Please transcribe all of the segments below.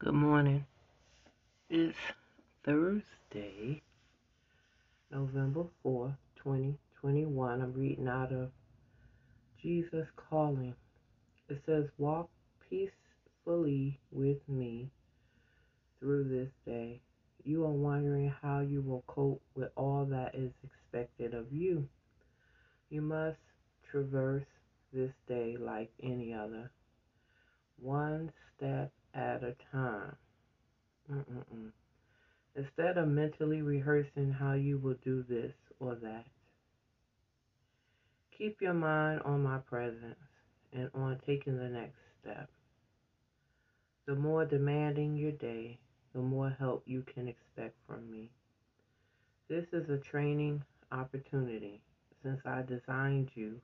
Good morning. It's Thursday, November 4th, 2021. I'm reading out of Jesus Calling. It says, Walk peacefully with me through this day. You are wondering how you will cope with all that is expected of you. You must traverse this day like any other, one step at a time. Mm-mm-mm. Instead of mentally rehearsing how you will do this or that, keep your mind on my presence and on taking the next step. The more demanding your day, the more help you can expect from me. This is a training opportunity since I designed you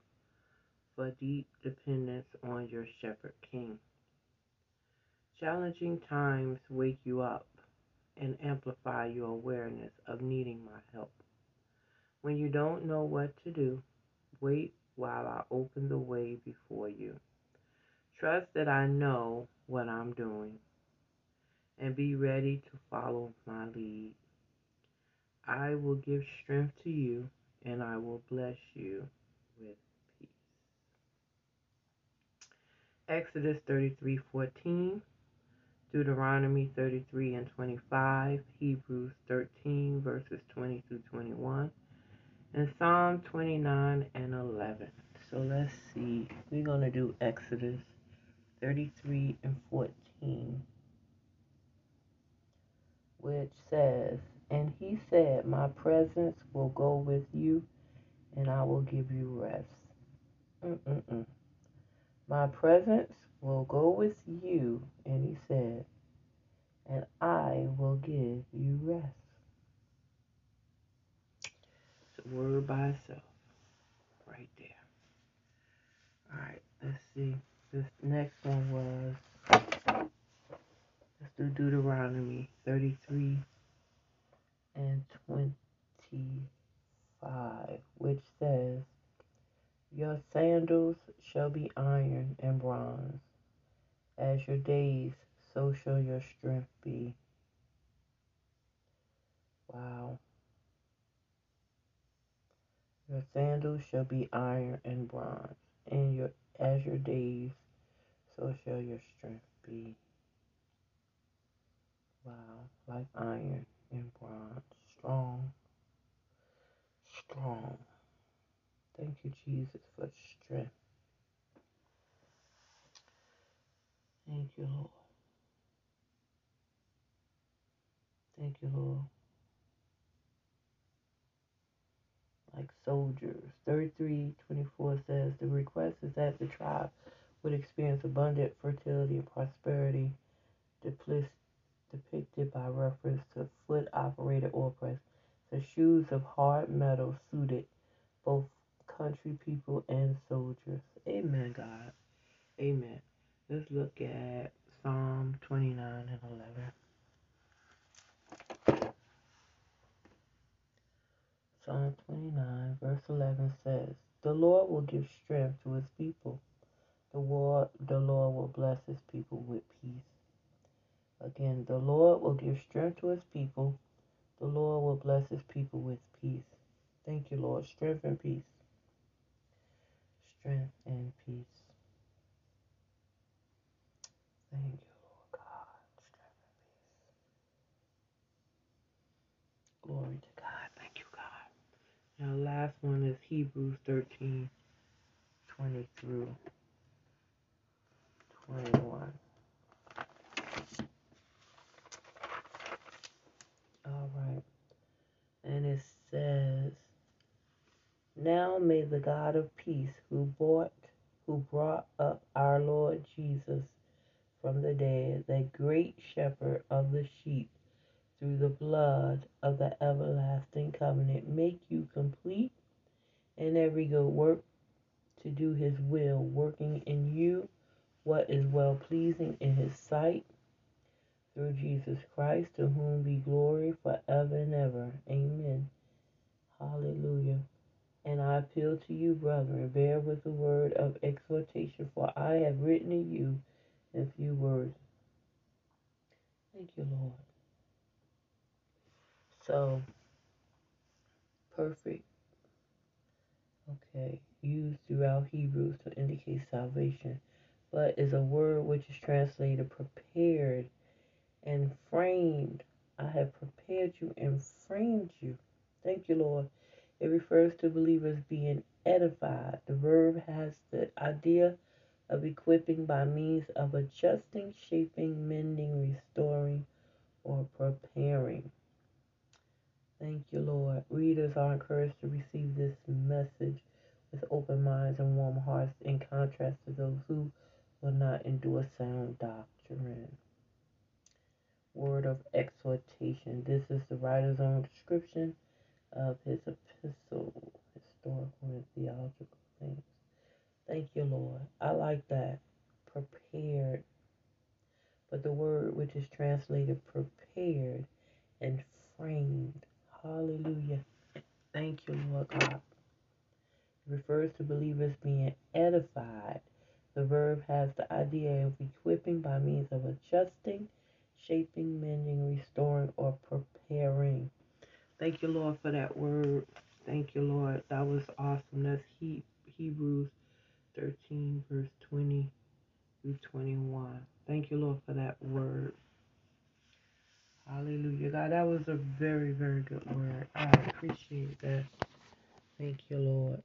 for deep dependence on your Shepherd King. Challenging times wake you up and amplify your awareness of needing my help. When you don't know what to do, wait while I open the way before you. Trust that I know what I'm doing and be ready to follow my lead. I will give strength to you and I will bless you with peace. Exodus 33:14 Deuteronomy 33 and 25, Hebrews 13 verses 20 through 21, and Psalm 29 and 11. So let's see. We're going to do Exodus 33 and 14, which says, And he said, My presence will go with you, and I will give you rest. Mm-mm-mm. My presence will go with you, and he said, and I will give you rest. It's a word by itself, right there. All right, let's see. This next one was, let's do Deuteronomy 33 and 25, which says, Your sandals shall be iron and bronze. As your days, so shall your strength be. Wow. Your sandals shall be iron and bronze, and your as your days, so shall your strength be. Wow, like iron and bronze, strong, strong. Thank you, Jesus, for strength. Thank you, Lord. Thank you, Lord. Like soldiers. 3324 says the request is that the tribe would experience abundant fertility and prosperity depicted by reference to foot operated oil press. The shoes of hard metal suited both country people and soldiers. Amen, God. Amen. Let's look at Psalm 29 and 11. Psalm 29, verse 11 says, The Lord will give strength to his people. The Lord, the Lord will bless his people with peace. Again, the Lord will give strength to his people. The Lord will bless his people with peace. Thank you, Lord. Strength and peace. Strength and peace. Thank you, God. Strength and peace. Glory to God. Thank you, God. Now, last one is Hebrews 13 20 through 21. All right. And it says, Now may the God of peace, who brought, who brought up our Lord Jesus from the dead, the great shepherd of the sheep, through the blood of the everlasting covenant, make you complete in every good work to do his will, working in you what is well pleasing in his sight through Jesus Christ, to whom be glory forever and ever. Amen. Hallelujah. And I appeal to you, brethren, bear with the word of exhortation, for I have written to you in few words. Thank you, Lord. So, perfect, okay, used throughout Hebrews to indicate salvation, but is a word which is translated prepared and framed. I have prepared you and framed you. Thank you, Lord. It refers to believers being edified. The verb has the idea of equipping by means of adjusting, shaping, mending, restoring, or preparing. Thank you, Lord. Readers are encouraged to receive this message with open minds and warm hearts, in contrast to those who will not endure sound doctrine. Word of exhortation. This is the writer's own description of his epistle, historical and theological things. Thank you, Lord. I like that. Prepared. But the word which is translated prepared and framed. Hallelujah. Thank you, Lord God. It refers to believers being edified. The verb has the idea of equipping by means of adjusting, shaping, mending, restoring, or preparing. Thank you, Lord, for that word. Thank you, Lord. That was awesome. That's he, Hebrews 13, verse 20 through 21. Thank you, Lord, for that word. Hallelujah. God, that was a very, very good word. I appreciate that. Thank you, Lord.